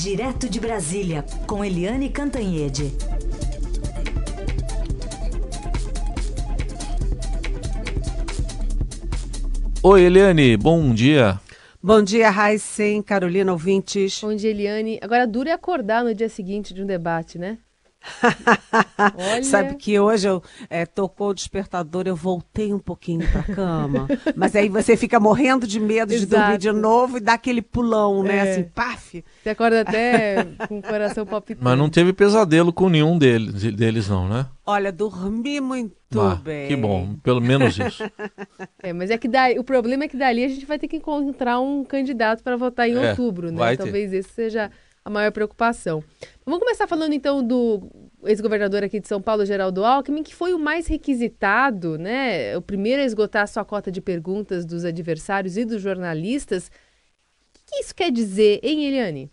Direto de Brasília, com Eliane Cantanhede. Oi, Eliane, bom dia. Bom dia, Raíssen, Carolina, ouvintes. Bom dia, Eliane. Agora, duro é acordar no dia seguinte de um debate, né? Olha... Sabe que hoje eu é, tocou o despertador, eu voltei um pouquinho pra cama. mas aí você fica morrendo de medo de dormir de novo e dá aquele pulão, né? É. Assim, paf. Você acorda até com o coração palpitando. Mas não teve pesadelo com nenhum deles, deles não, né? Olha, dormi muito ah, bem. Que bom, pelo menos isso. é, mas é que daí, o problema é que dali a gente vai ter que encontrar um candidato para votar em é, outubro, né? Talvez esse seja a maior preocupação. Vamos começar falando então do ex-governador aqui de São Paulo, Geraldo Alckmin, que foi o mais requisitado, né? O primeiro a esgotar a sua cota de perguntas dos adversários e dos jornalistas. O que isso quer dizer, hein, Eliane?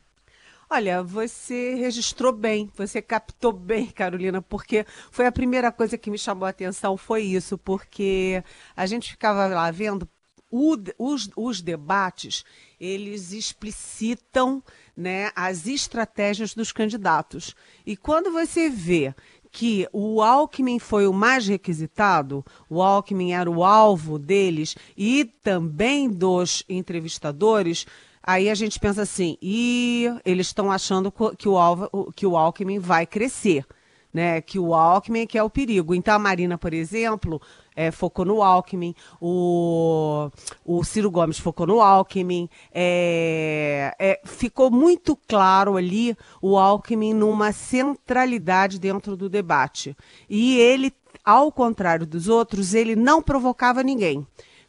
Olha, você registrou bem, você captou bem, Carolina, porque foi a primeira coisa que me chamou a atenção, foi isso, porque a gente ficava lá vendo o, os, os debates, eles explicitam né, as estratégias dos candidatos. E quando você vê que o Alckmin foi o mais requisitado, o Alckmin era o alvo deles e também dos entrevistadores, aí a gente pensa assim, e eles estão achando que o, alvo, que o Alckmin vai crescer. Né, que o Alckmin que é o perigo. Então a Marina, por exemplo, é, focou no Alckmin, o, o Ciro Gomes focou no Alckmin. É, é, ficou muito claro ali o Alckmin numa centralidade dentro do debate. E ele, ao contrário dos outros, ele não provocava ninguém.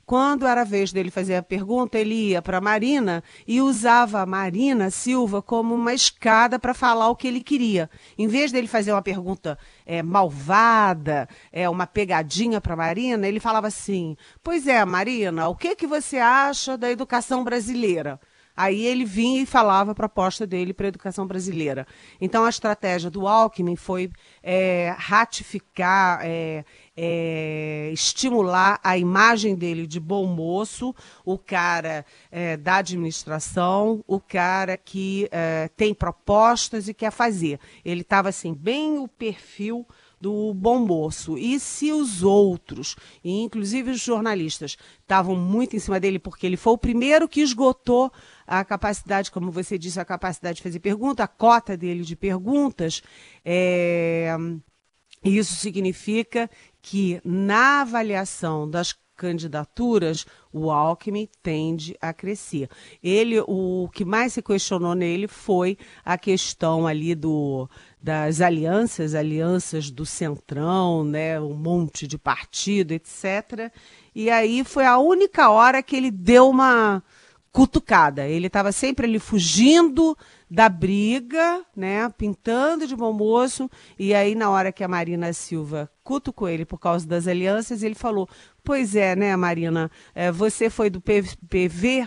Quando era a vez dele fazer a pergunta, ele ia para Marina e usava a Marina Silva como uma escada para falar o que ele queria. Em vez dele fazer uma pergunta é, malvada, é, uma pegadinha para Marina, ele falava assim: Pois é, Marina, o que, que você acha da educação brasileira? Aí ele vinha e falava a proposta dele para a educação brasileira. Então a estratégia do Alckmin foi é, ratificar, é, é, estimular a imagem dele de bom moço, o cara é, da administração, o cara que é, tem propostas e quer fazer. Ele estava assim, bem o perfil do bom moço. E se os outros, inclusive os jornalistas, estavam muito em cima dele, porque ele foi o primeiro que esgotou a capacidade, como você disse, a capacidade de fazer pergunta, a cota dele de perguntas, é, isso significa que na avaliação das candidaturas, o Alckmin tende a crescer. Ele, o que mais se questionou nele foi a questão ali do das alianças, alianças do Centrão, né, um monte de partido, etc. E aí foi a única hora que ele deu uma cutucada. Ele estava sempre ali fugindo da briga, né, pintando de bom moço, e aí na hora que a Marina Silva cutucou ele por causa das alianças, ele falou: "Pois é, né, Marina, é, você foi do PV,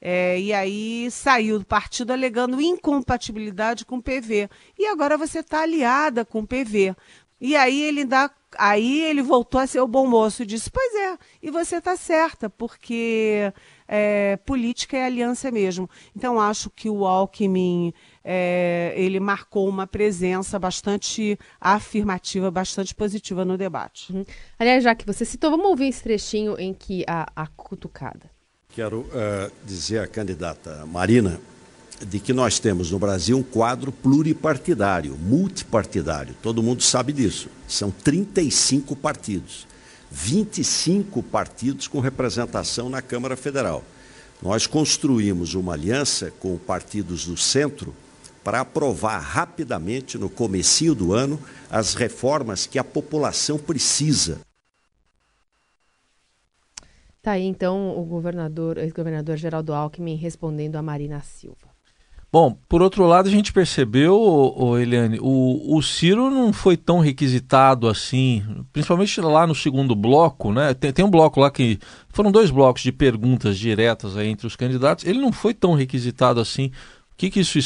é, e aí saiu do partido alegando incompatibilidade com o PV. E agora você está aliada com o PV. E aí ele dá, aí ele voltou a ser o bom moço e disse: Pois é, e você está certa, porque é, política é aliança mesmo. Então acho que o Alckmin é, ele marcou uma presença bastante afirmativa, bastante positiva no debate. Uhum. Aliás, já que você citou, vamos ouvir esse trechinho em que a, a cutucada. Quero uh, dizer à candidata Marina de que nós temos no Brasil um quadro pluripartidário, multipartidário. Todo mundo sabe disso. São 35 partidos, 25 partidos com representação na Câmara Federal. Nós construímos uma aliança com partidos do centro para aprovar rapidamente, no comecinho do ano, as reformas que a população precisa. Tá aí então o governador, ex-governador Geraldo Alckmin respondendo a Marina Silva. Bom, por outro lado, a gente percebeu, Eliane, o, o Ciro não foi tão requisitado assim, principalmente lá no segundo bloco, né? Tem, tem um bloco lá que. Foram dois blocos de perguntas diretas aí entre os candidatos. Ele não foi tão requisitado assim. O que, que isso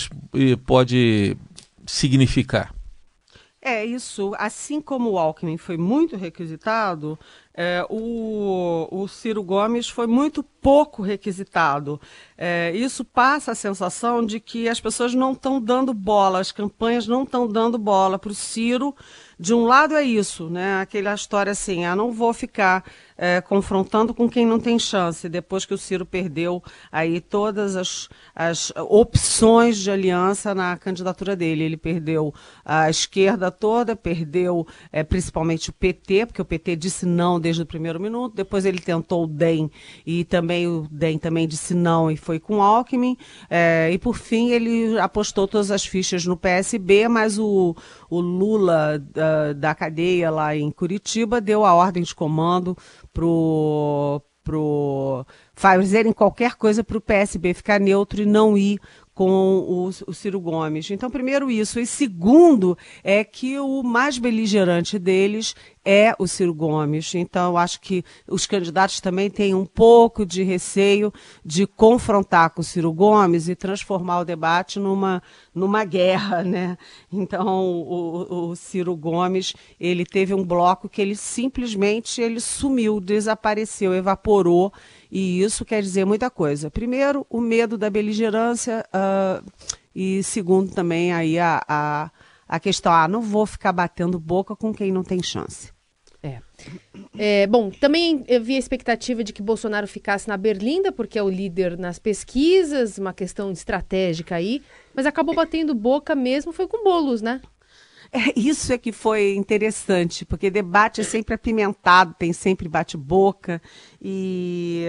pode significar? É isso. Assim como o Alckmin foi muito requisitado, é, o, o Ciro Gomes foi muito pouco requisitado. É, isso passa a sensação de que as pessoas não estão dando bola, as campanhas não estão dando bola para o Ciro de um lado é isso, né? Aquela história assim, ah, não vou ficar é, confrontando com quem não tem chance. Depois que o Ciro perdeu aí todas as, as opções de aliança na candidatura dele, ele perdeu a esquerda toda, perdeu é, principalmente o PT, porque o PT disse não desde o primeiro minuto. Depois ele tentou o DEM e também o DEM também disse não e foi com Alckmin. É, e por fim ele apostou todas as fichas no PSB, mas o, o Lula da, da cadeia lá em Curitiba deu a ordem de comando pro, pro fazerem qualquer coisa para o PSB ficar neutro e não ir com o, o, Ciro Gomes. Então, primeiro isso. E segundo é que o mais beligerante deles é o Ciro Gomes. Então, acho que os candidatos também têm um pouco de receio de confrontar com o Ciro Gomes e transformar o debate numa, numa guerra, né? Então, o, o Ciro Gomes, ele teve um bloco que ele simplesmente ele sumiu, desapareceu, evaporou, e isso quer dizer muita coisa. Primeiro, o medo da beligerância, uh, e segundo também aí a, a a questão, ah, não vou ficar batendo boca com quem não tem chance. É. é. bom, também havia expectativa de que Bolsonaro ficasse na Berlinda, porque é o líder nas pesquisas, uma questão estratégica aí, mas acabou batendo boca mesmo, foi com bolos, né? É, isso é que foi interessante, porque debate é sempre apimentado, tem sempre bate-boca, e,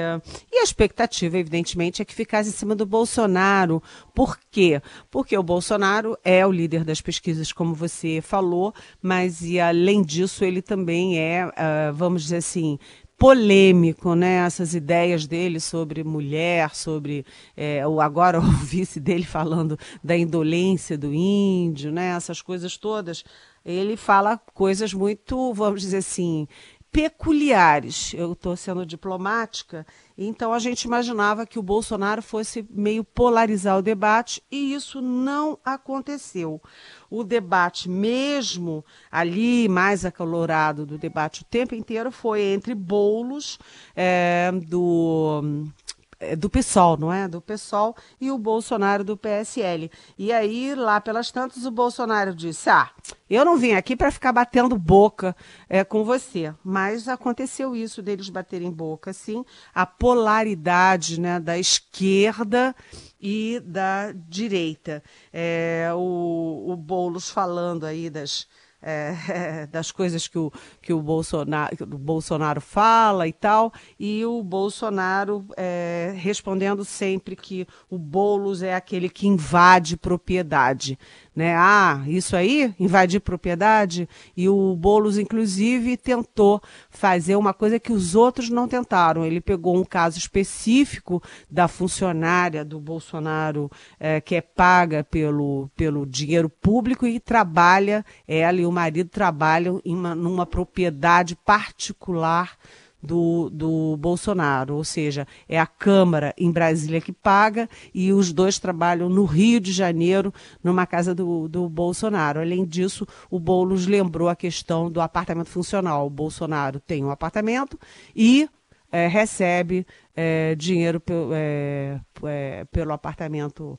e a expectativa, evidentemente, é que ficasse em cima do Bolsonaro. Por quê? Porque o Bolsonaro é o líder das pesquisas, como você falou, mas e além disso, ele também é, uh, vamos dizer assim, polêmico, né? Essas ideias dele sobre mulher, sobre é, o agora o vice dele falando da indolência do índio, né? Essas coisas todas. Ele fala coisas muito, vamos dizer assim, peculiares. Eu estou sendo diplomática, então a gente imaginava que o Bolsonaro fosse meio polarizar o debate e isso não aconteceu. O debate, mesmo ali mais acalorado do debate o tempo inteiro, foi entre bolos é, do do PSOL, não é? Do PSOL e o Bolsonaro do PSL. E aí, lá pelas tantas, o Bolsonaro disse: Ah, eu não vim aqui para ficar batendo boca é, com você. Mas aconteceu isso deles baterem boca, sim. A polaridade né, da esquerda e da direita. É, o, o Boulos falando aí das é, das coisas que o, que o, Bolsonaro, que o Bolsonaro fala e tal, e o Bolsonaro é, respondendo sempre que o Boulos é aquele que invade propriedade né? Ah, isso aí, invadir propriedade. E o Boulos, inclusive, tentou fazer uma coisa que os outros não tentaram. Ele pegou um caso específico da funcionária do Bolsonaro, é, que é paga pelo, pelo dinheiro público e trabalha, ela e o marido trabalham em uma, numa propriedade particular do, do Bolsonaro, ou seja, é a Câmara em Brasília que paga e os dois trabalham no Rio de Janeiro, numa casa do, do Bolsonaro. Além disso, o Boulos lembrou a questão do apartamento funcional. O Bolsonaro tem um apartamento e é, recebe é, dinheiro é, é, pelo apartamento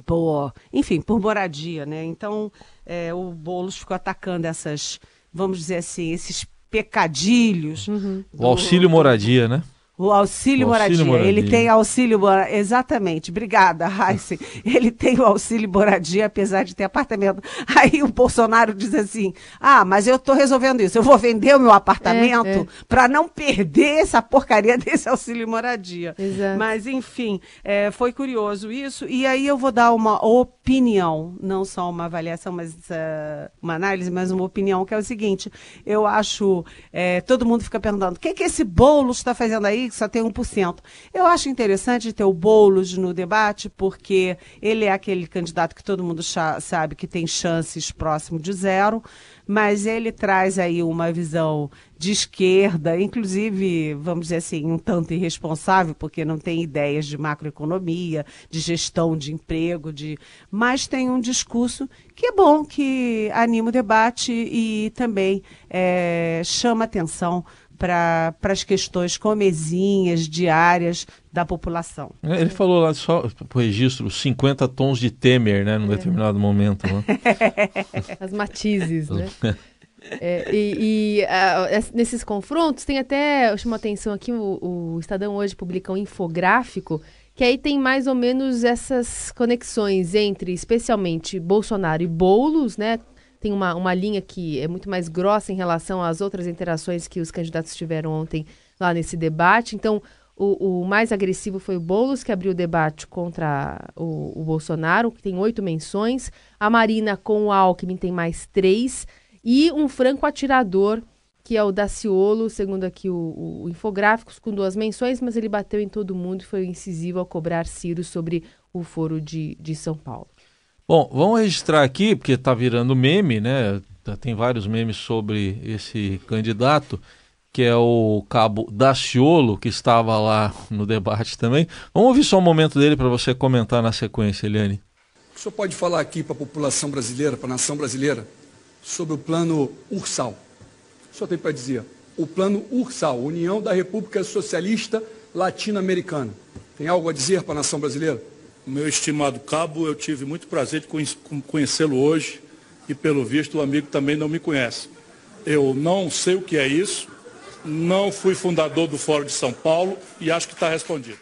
por, enfim, por moradia, né? Então, é, o Boulos ficou atacando essas, vamos dizer assim, esses pecadilhos. Uhum. O auxílio moradia, né? O auxílio, o auxílio moradia. moradia. Ele tem auxílio moradia. Exatamente. Obrigada, Raíssa. Ele tem o auxílio moradia, apesar de ter apartamento. Aí o Bolsonaro diz assim: ah, mas eu estou resolvendo isso. Eu vou vender o meu apartamento é, é. para não perder essa porcaria desse auxílio moradia. Exato. Mas, enfim, é, foi curioso isso. E aí eu vou dar uma opinião, não só uma avaliação, mas uh, uma análise, mas uma opinião, que é o seguinte: eu acho. É, todo mundo fica perguntando: o que, que esse bolo está fazendo aí? Que só tem 1%. Eu acho interessante ter o Boulos no debate, porque ele é aquele candidato que todo mundo sabe que tem chances próximo de zero, mas ele traz aí uma visão de esquerda, inclusive, vamos dizer assim, um tanto irresponsável, porque não tem ideias de macroeconomia, de gestão de emprego, de mas tem um discurso que é bom, que anima o debate e também é, chama atenção para as questões comezinhas, diárias da população. Ele falou lá só o registro 50 tons de Temer, né, num é. determinado momento. Né? As matizes, né? É, e, e uh, nesses confrontos tem até, chama atenção aqui, o, o Estadão hoje publica um infográfico que aí tem mais ou menos essas conexões entre, especialmente, Bolsonaro e Boulos, né? Tem uma, uma linha que é muito mais grossa em relação às outras interações que os candidatos tiveram ontem lá nesse debate. Então, o, o mais agressivo foi o Boulos, que abriu o debate contra o, o Bolsonaro, que tem oito menções. A Marina com o Alckmin tem mais três. E um franco atirador que é o Daciolo, segundo aqui o, o Infográficos, com duas menções, mas ele bateu em todo mundo e foi incisivo ao cobrar Ciro sobre o foro de, de São Paulo. Bom, vamos registrar aqui, porque está virando meme, né? Tem vários memes sobre esse candidato, que é o cabo Daciolo, que estava lá no debate também. Vamos ouvir só um momento dele para você comentar na sequência, Eliane. O senhor pode falar aqui para a população brasileira, para a nação brasileira, sobre o plano Ursal? o senhor tem para dizer? O plano URSAL, União da República Socialista Latino-Americana. Tem algo a dizer para a nação brasileira? Meu estimado cabo, eu tive muito prazer de conhecê-lo hoje e, pelo visto, o amigo também não me conhece. Eu não sei o que é isso, não fui fundador do Fórum de São Paulo e acho que está respondido.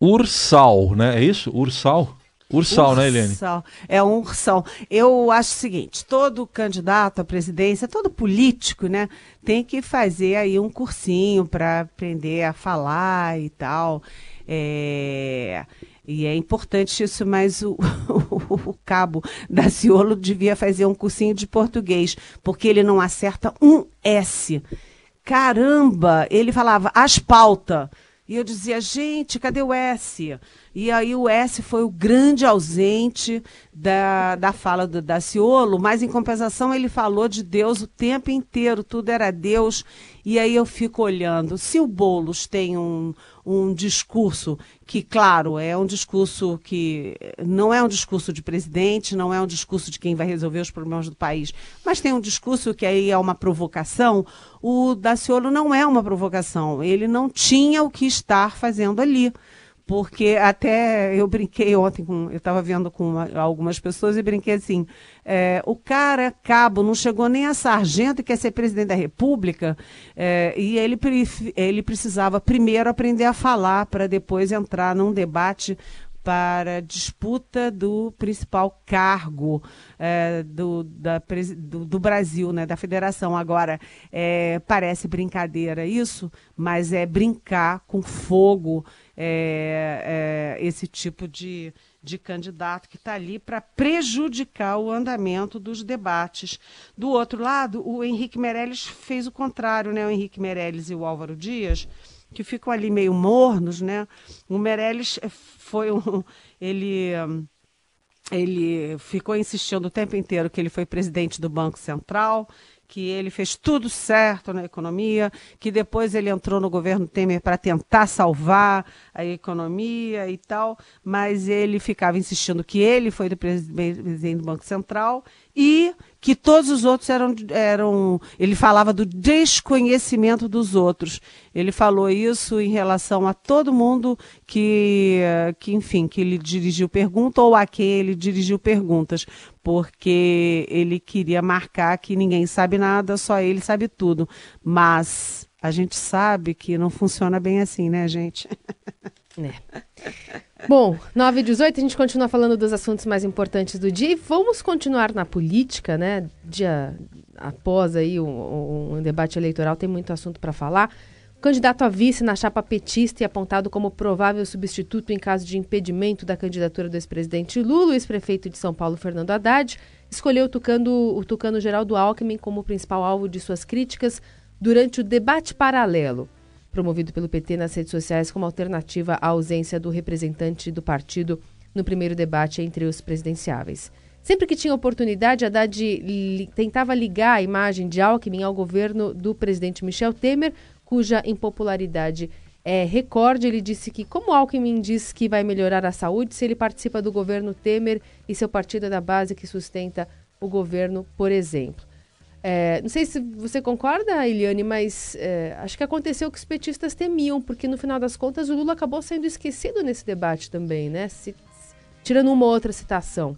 Ursal, né? É isso? Ursal? Ursal, né, Helene? Ursal. É um ursal. Eu acho o seguinte, todo candidato à presidência, todo político, né, tem que fazer aí um cursinho para aprender a falar e tal. É... E é importante isso, mas o, o, o cabo da Ciolo devia fazer um cursinho de português, porque ele não acerta um S. Caramba! Ele falava as pautas. E eu dizia, gente, cadê o S? E aí o S foi o grande ausente da, da fala do Daciolo, mas em compensação ele falou de Deus o tempo inteiro, tudo era Deus. E aí eu fico olhando, se o Boulos tem um, um discurso que, claro, é um discurso que não é um discurso de presidente, não é um discurso de quem vai resolver os problemas do país, mas tem um discurso que aí é uma provocação. O Daciolo não é uma provocação, ele não tinha o que estar fazendo ali porque até eu brinquei ontem com, eu estava vendo com uma, algumas pessoas e brinquei assim, é, o cara cabo não chegou nem a sargento e quer ser presidente da República é, e ele ele precisava primeiro aprender a falar para depois entrar num debate para disputa do principal cargo é, do, da, do, do, Brasil, né, da federação. Agora, é, parece brincadeira isso, mas é brincar com fogo é, é, esse tipo de, de candidato que está ali para prejudicar o andamento dos debates. Do outro lado, o Henrique Meirelles fez o contrário, né? O Henrique Meirelles e o Álvaro Dias, que ficam ali meio mornos, né? O Meirelles foi um. Ele. Ele ficou insistindo o tempo inteiro que ele foi presidente do Banco Central, que ele fez tudo certo na economia, que depois ele entrou no governo Temer para tentar salvar a economia e tal, mas ele ficava insistindo que ele foi do presidente do Banco Central e que todos os outros eram, eram. Ele falava do desconhecimento dos outros. Ele falou isso em relação a todo mundo que, que enfim, que ele dirigiu pergunta ou a quem ele dirigiu perguntas, porque ele queria marcar que ninguém sabe nada, só ele sabe tudo. Mas a gente sabe que não funciona bem assim, né, gente? É. Bom, 9 e 18, a gente continua falando dos assuntos mais importantes do dia e vamos continuar na política, né? Dia após aí um, um debate eleitoral, tem muito assunto para falar. O candidato a vice na chapa petista e apontado como provável substituto em caso de impedimento da candidatura do ex-presidente Lula, o ex-prefeito de São Paulo, Fernando Haddad, escolheu o tucano, o tucano Geraldo Alckmin como principal alvo de suas críticas durante o debate paralelo promovido pelo PT nas redes sociais como alternativa à ausência do representante do partido no primeiro debate entre os presidenciáveis. Sempre que tinha oportunidade, Haddad li tentava ligar a imagem de Alckmin ao governo do presidente Michel Temer, cuja impopularidade é recorde. Ele disse que, como Alckmin diz que vai melhorar a saúde se ele participa do governo Temer e seu partido é da base que sustenta o governo, por exemplo. É, não sei se você concorda, Eliane, mas é, acho que aconteceu o que os petistas temiam, porque no final das contas o Lula acabou sendo esquecido nesse debate também, né? Se, tirando uma outra citação.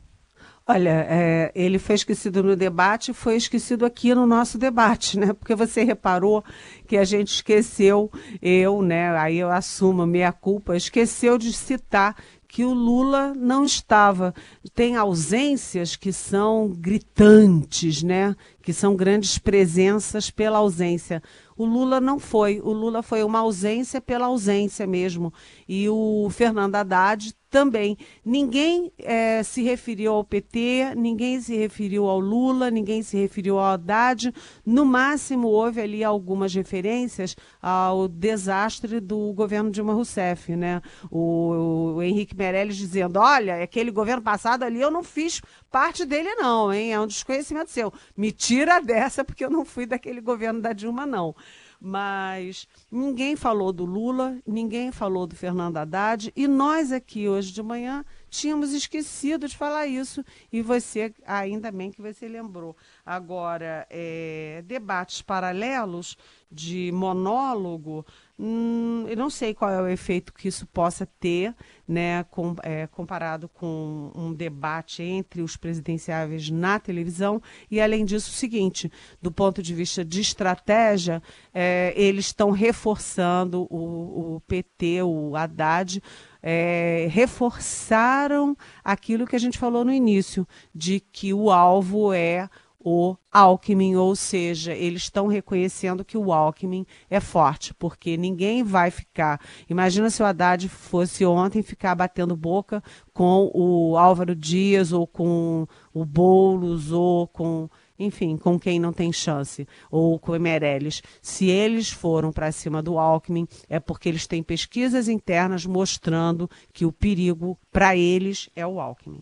Olha, é, ele foi esquecido no debate, foi esquecido aqui no nosso debate, né? Porque você reparou que a gente esqueceu, eu, né? Aí eu assumo minha culpa, esqueceu de citar que o Lula não estava. Tem ausências que são gritantes, né? Que são grandes presenças pela ausência. O Lula não foi. O Lula foi uma ausência pela ausência mesmo. E o Fernando Haddad também. Ninguém é, se referiu ao PT, ninguém se referiu ao Lula, ninguém se referiu ao Haddad. No máximo, houve ali algumas referências ao desastre do governo Dilma Rousseff. Né? O, o Henrique Meirelles dizendo: olha, aquele governo passado ali eu não fiz parte dele, não, hein? É um desconhecimento seu. Me tira dessa, porque eu não fui daquele governo da Dilma, não mas ninguém falou do Lula, ninguém falou do Fernando Haddad, e nós aqui hoje de manhã tínhamos esquecido de falar isso, e você, ainda bem que você lembrou. Agora, é, debates paralelos de monólogo, hum, eu não sei qual é o efeito que isso possa ter, né, com, é, comparado com um debate entre os presidenciáveis na televisão. E, além disso, o seguinte: do ponto de vista de estratégia, é, eles estão reforçando o, o PT, o Haddad, é, reforçaram aquilo que a gente falou no início, de que o alvo é o Alckmin, ou seja, eles estão reconhecendo que o Alckmin é forte, porque ninguém vai ficar. Imagina se o Haddad fosse ontem ficar batendo boca com o Álvaro Dias, ou com o Boulos, ou com enfim, com quem não tem chance, ou com o Meirelles. Se eles foram para cima do Alckmin, é porque eles têm pesquisas internas mostrando que o perigo para eles é o Alckmin.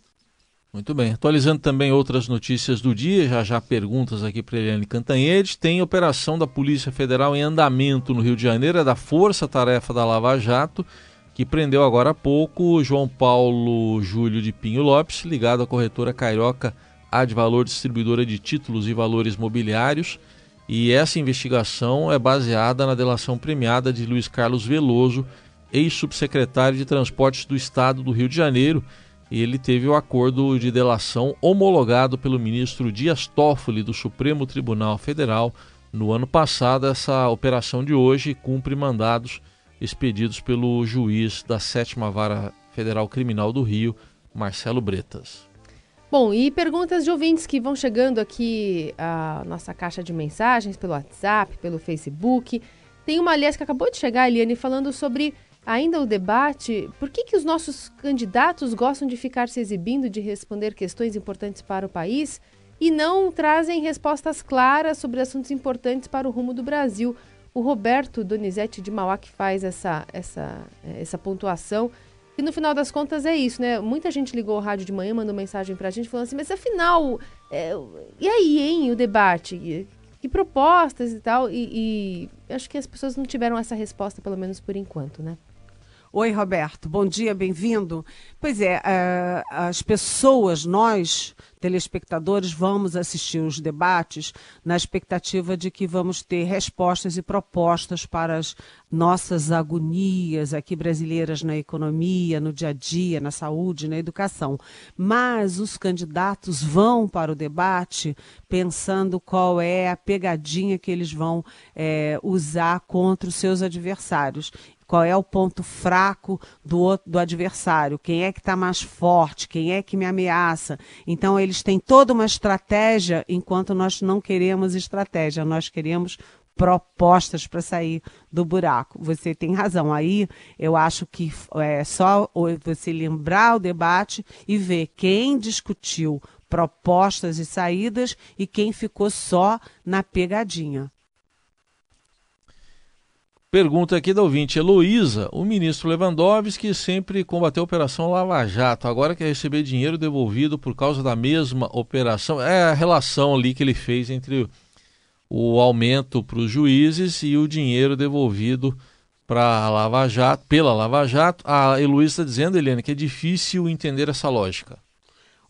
Muito bem. Atualizando também outras notícias do dia, já já perguntas aqui para Eliane Cantanhede. Tem operação da Polícia Federal em andamento no Rio de Janeiro, é da Força Tarefa da Lava Jato, que prendeu agora há pouco João Paulo Júlio de Pinho Lopes, ligado à corretora Carioca Ad Valor Distribuidora de Títulos e Valores Mobiliários. E essa investigação é baseada na delação premiada de Luiz Carlos Veloso, ex-subsecretário de Transportes do Estado do Rio de Janeiro ele teve o acordo de delação homologado pelo ministro Dias Toffoli do Supremo Tribunal Federal no ano passado. Essa operação de hoje cumpre mandados expedidos pelo juiz da Sétima Vara Federal Criminal do Rio, Marcelo Bretas. Bom, e perguntas de ouvintes que vão chegando aqui à nossa caixa de mensagens pelo WhatsApp, pelo Facebook. Tem uma, aliás, que acabou de chegar, Eliane, falando sobre ainda o debate, por que, que os nossos candidatos gostam de ficar se exibindo, de responder questões importantes para o país e não trazem respostas claras sobre assuntos importantes para o rumo do Brasil? O Roberto Donizete de Mauá que faz essa, essa, essa pontuação. E no final das contas é isso, né? Muita gente ligou ao rádio de manhã, mandou mensagem pra gente falando assim, mas afinal, é, e aí, hein, o debate? Que propostas e tal? E, e acho que as pessoas não tiveram essa resposta, pelo menos por enquanto, né? Oi, Roberto. Bom dia, bem-vindo. Pois é, uh, as pessoas, nós, telespectadores, vamos assistir os debates na expectativa de que vamos ter respostas e propostas para as nossas agonias aqui brasileiras na economia, no dia a dia, na saúde, na educação. Mas os candidatos vão para o debate pensando qual é a pegadinha que eles vão é, usar contra os seus adversários qual é o ponto fraco do, do adversário, quem é que está mais forte, quem é que me ameaça. Então, eles têm toda uma estratégia, enquanto nós não queremos estratégia, nós queremos propostas para sair do buraco. Você tem razão. Aí eu acho que é só você lembrar o debate e ver quem discutiu propostas e saídas e quem ficou só na pegadinha. Pergunta aqui da ouvinte Heloísa. O ministro Lewandowski sempre combateu a Operação Lava Jato. Agora quer receber dinheiro devolvido por causa da mesma operação. É a relação ali que ele fez entre o aumento para os juízes e o dinheiro devolvido para Lava Jato, pela Lava Jato. A Heloísa está dizendo, Helena, que é difícil entender essa lógica.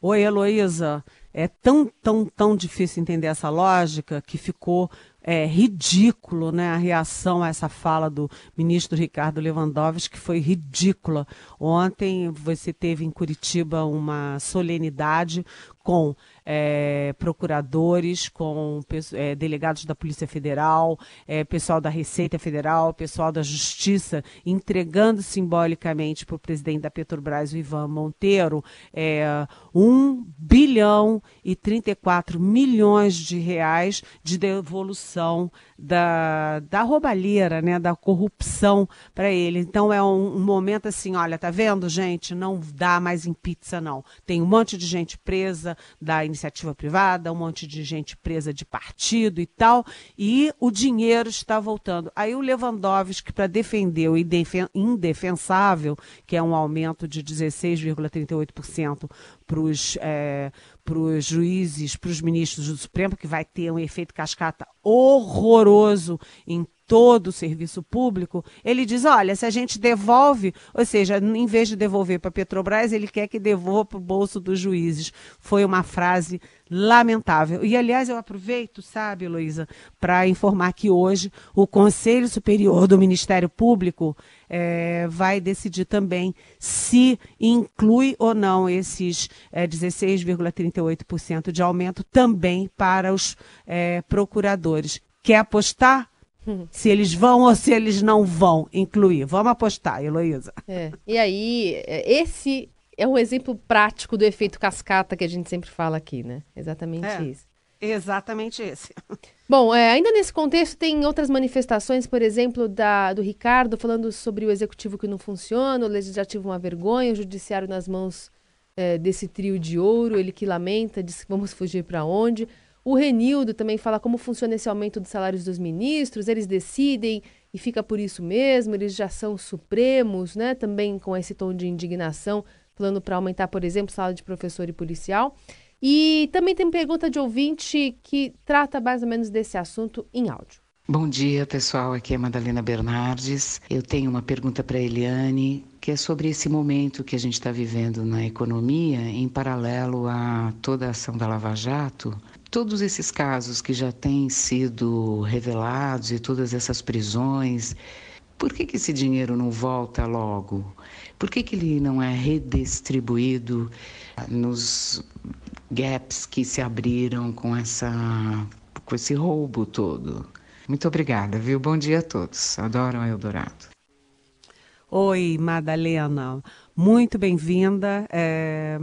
Oi, Heloísa. é tão, tão, tão difícil entender essa lógica que ficou é, ridículo, né? A reação a essa fala do ministro Ricardo Lewandowski, que foi ridícula. Ontem você teve em Curitiba uma solenidade com é, procuradores, com é, delegados da Polícia Federal, é, pessoal da Receita Federal, pessoal da Justiça, entregando simbolicamente para o presidente da Petrobras, o Ivan Monteiro, é, 1 bilhão e 34 milhões de reais de devolução da, da roubalheira, né, da corrupção para ele. Então é um, um, momento assim, olha, tá vendo, gente? Não dá mais em pizza, não. Tem um monte de gente presa da iniciativa privada, um monte de gente presa de partido e tal, e o dinheiro está voltando. Aí o Lewandowski, para defender o indefensável, que é um aumento de 16,38% para os é, juízes, para os ministros do Supremo, que vai ter um efeito cascata horroroso em todo o serviço público, ele diz: olha, se a gente devolve, ou seja, em vez de devolver para a Petrobras, ele quer que devolva para o bolso dos juízes. Foi uma frase lamentável. E, aliás, eu aproveito, sabe, Luísa, para informar que hoje o Conselho Superior do Ministério Público é, vai decidir também se inclui ou não esses é, 16,38% de aumento também para os é, procuradores. Quer apostar? Se eles vão ou se eles não vão incluir. Vamos apostar, Heloísa. É. E aí, esse é um exemplo prático do efeito cascata que a gente sempre fala aqui, né? Exatamente é. isso. Exatamente esse. Bom, é, ainda nesse contexto, tem outras manifestações, por exemplo, da, do Ricardo, falando sobre o executivo que não funciona, o legislativo uma vergonha, o judiciário nas mãos é, desse trio de ouro, ele que lamenta, diz que vamos fugir para onde. O Renildo também fala como funciona esse aumento dos salários dos ministros, eles decidem e fica por isso mesmo, eles já são supremos, né? Também com esse tom de indignação, falando para aumentar, por exemplo, salário de professor e policial. E também tem pergunta de ouvinte que trata mais ou menos desse assunto em áudio. Bom dia, pessoal. Aqui é Madalena Bernardes. Eu tenho uma pergunta para Eliane, que é sobre esse momento que a gente está vivendo na economia, em paralelo a toda a ação da Lava Jato todos esses casos que já têm sido revelados e todas essas prisões, por que, que esse dinheiro não volta logo? Por que, que ele não é redistribuído nos gaps que se abriram com, essa, com esse roubo todo? Muito obrigada, viu? Bom dia a todos. Adoram Eldorado. Oi, Madalena. Muito bem-vinda. É,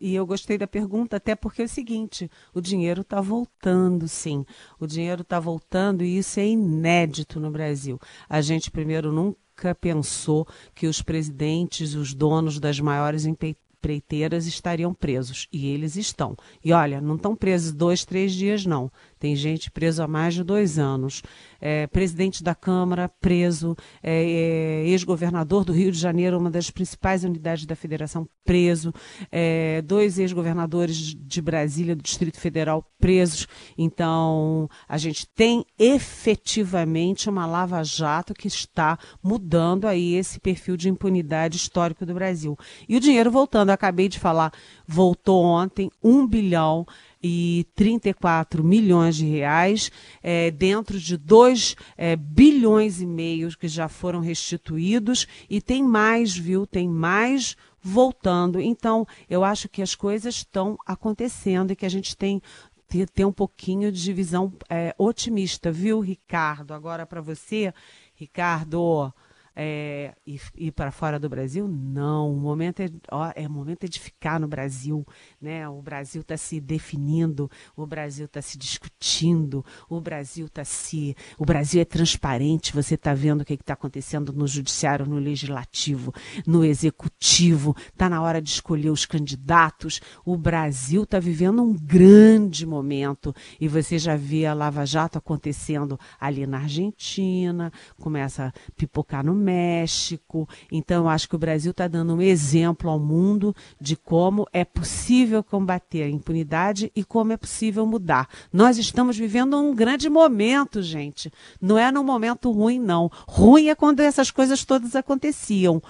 e eu gostei da pergunta, até porque é o seguinte: o dinheiro está voltando, sim. O dinheiro está voltando e isso é inédito no Brasil. A gente, primeiro, nunca pensou que os presidentes, os donos das maiores empreiteiras estariam presos. E eles estão. E olha, não estão presos dois, três dias, não. Tem gente presa há mais de dois anos. É, presidente da Câmara preso, é, é, ex-governador do Rio de Janeiro, uma das principais unidades da federação, preso, é, dois ex-governadores de Brasília, do Distrito Federal, presos. Então, a gente tem efetivamente uma lava-jato que está mudando aí esse perfil de impunidade histórico do Brasil. E o dinheiro voltando, acabei de falar, voltou ontem um bilhão e 34 milhões de reais, é, dentro de 2 é, bilhões e meio que já foram restituídos, e tem mais, viu? Tem mais voltando. Então, eu acho que as coisas estão acontecendo e que a gente tem ter, ter um pouquinho de visão é, otimista, viu, Ricardo? Agora para você, Ricardo, é, ir, ir para fora do Brasil? Não. O momento é, ó, é momento de ficar no Brasil. Né? O Brasil está se definindo, o Brasil está se discutindo, o Brasil está se. O Brasil é transparente, você está vendo o que está acontecendo no judiciário, no legislativo, no executivo. Está na hora de escolher os candidatos. O Brasil está vivendo um grande momento. E você já vê a Lava Jato acontecendo ali na Argentina, começa a pipocar no México. Então, eu acho que o Brasil está dando um exemplo ao mundo de como é possível combater a impunidade e como é possível mudar. Nós estamos vivendo um grande momento, gente. Não é num momento ruim, não. Ruim é quando essas coisas todas aconteciam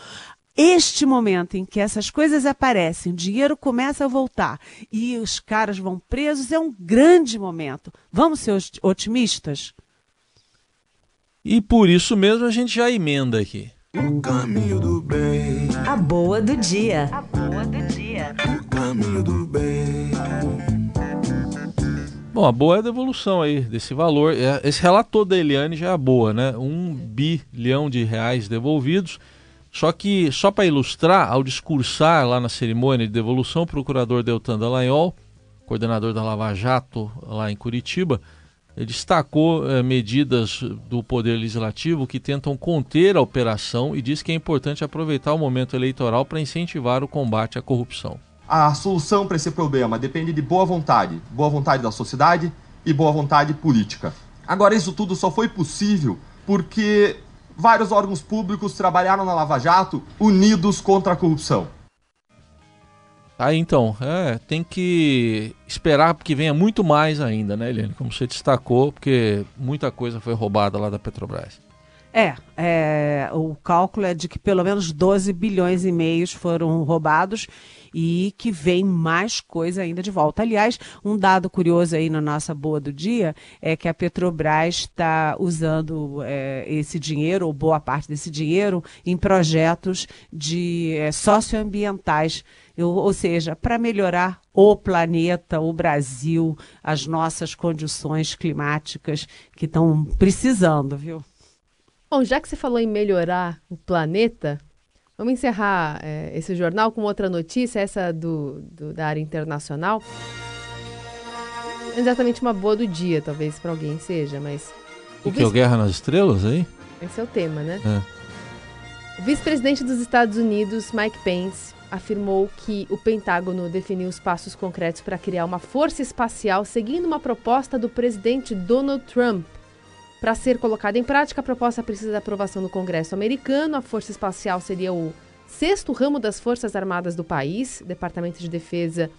este momento em que essas coisas aparecem, o dinheiro começa a voltar e os caras vão presos, é um grande momento. Vamos ser otimistas? E por isso mesmo a gente já emenda aqui. O caminho do bem. A boa do dia. A boa do dia. O caminho do bem. Bom, a boa é a devolução aí desse valor. É, esse relator da Eliane já é boa, né? Um bilhão de reais devolvidos. Só que, só para ilustrar, ao discursar lá na cerimônia de devolução, o procurador Deltan Dallagnol, coordenador da Lava Jato lá em Curitiba, destacou eh, medidas do Poder Legislativo que tentam conter a operação e diz que é importante aproveitar o momento eleitoral para incentivar o combate à corrupção. A solução para esse problema depende de boa vontade, boa vontade da sociedade e boa vontade política. Agora, isso tudo só foi possível porque vários órgãos públicos trabalharam na Lava Jato unidos contra a corrupção. Aí então, é, tem que esperar que venha muito mais ainda, né, Eliane? Como você destacou, porque muita coisa foi roubada lá da Petrobras. É, é, o cálculo é de que pelo menos 12 bilhões e meios foram roubados e que vem mais coisa ainda de volta. Aliás, um dado curioso aí na nossa boa do dia é que a Petrobras está usando é, esse dinheiro, ou boa parte desse dinheiro, em projetos de é, socioambientais eu, ou seja, para melhorar o planeta, o Brasil, as nossas condições climáticas que estão precisando, viu? Bom, já que você falou em melhorar o planeta, vamos encerrar é, esse jornal com outra notícia, essa do, do da área internacional. Exatamente uma boa do dia, talvez para alguém seja, mas. O, que é o Guerra nas Estrelas aí? Esse é o tema, né? É. O vice-presidente dos Estados Unidos, Mike Pence, afirmou que o Pentágono definiu os passos concretos para criar uma força espacial seguindo uma proposta do presidente Donald Trump. Para ser colocada em prática, a proposta precisa da aprovação do Congresso americano. A Força Espacial seria o sexto ramo das Forças Armadas do país. O Departamento de Defesa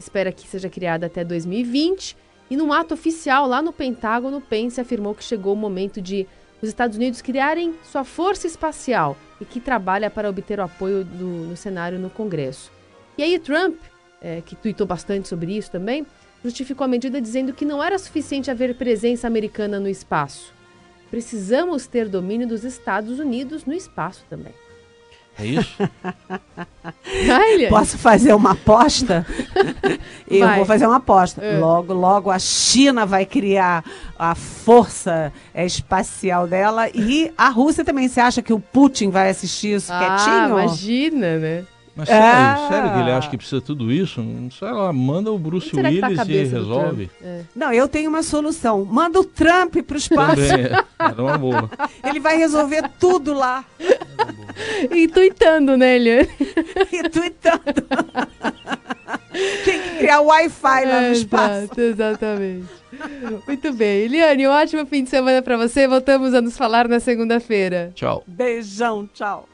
espera que seja criada até 2020. E num ato oficial lá no Pentágono, Pence afirmou que chegou o momento de os Estados Unidos criarem sua força espacial e que trabalha para obter o apoio do, no cenário no Congresso. E aí Trump, é, que tuitou bastante sobre isso também, justificou a medida dizendo que não era suficiente haver presença americana no espaço. Precisamos ter domínio dos Estados Unidos no espaço também. É isso? Posso fazer uma aposta? Eu vai. vou fazer uma aposta. É. Logo, logo a China vai criar a força espacial dela e a Rússia também. Você acha que o Putin vai assistir isso ah, quietinho? Imagina, né? Mas sério, ah. sério que ele acha que precisa tudo isso? Sei lá, manda o Bruce tá Willis tá e resolve. É. Não, eu tenho uma solução. Manda o Trump para o espaço. Também, é. Era uma boa. Ele vai resolver tudo lá. E tweetando, né, Eliane? E tweetando. Tem que criar Wi-Fi lá no espaço. Exato, exatamente. Muito bem. Eliane, um ótimo fim de semana para você. Voltamos a nos falar na segunda-feira. Tchau. Beijão, tchau.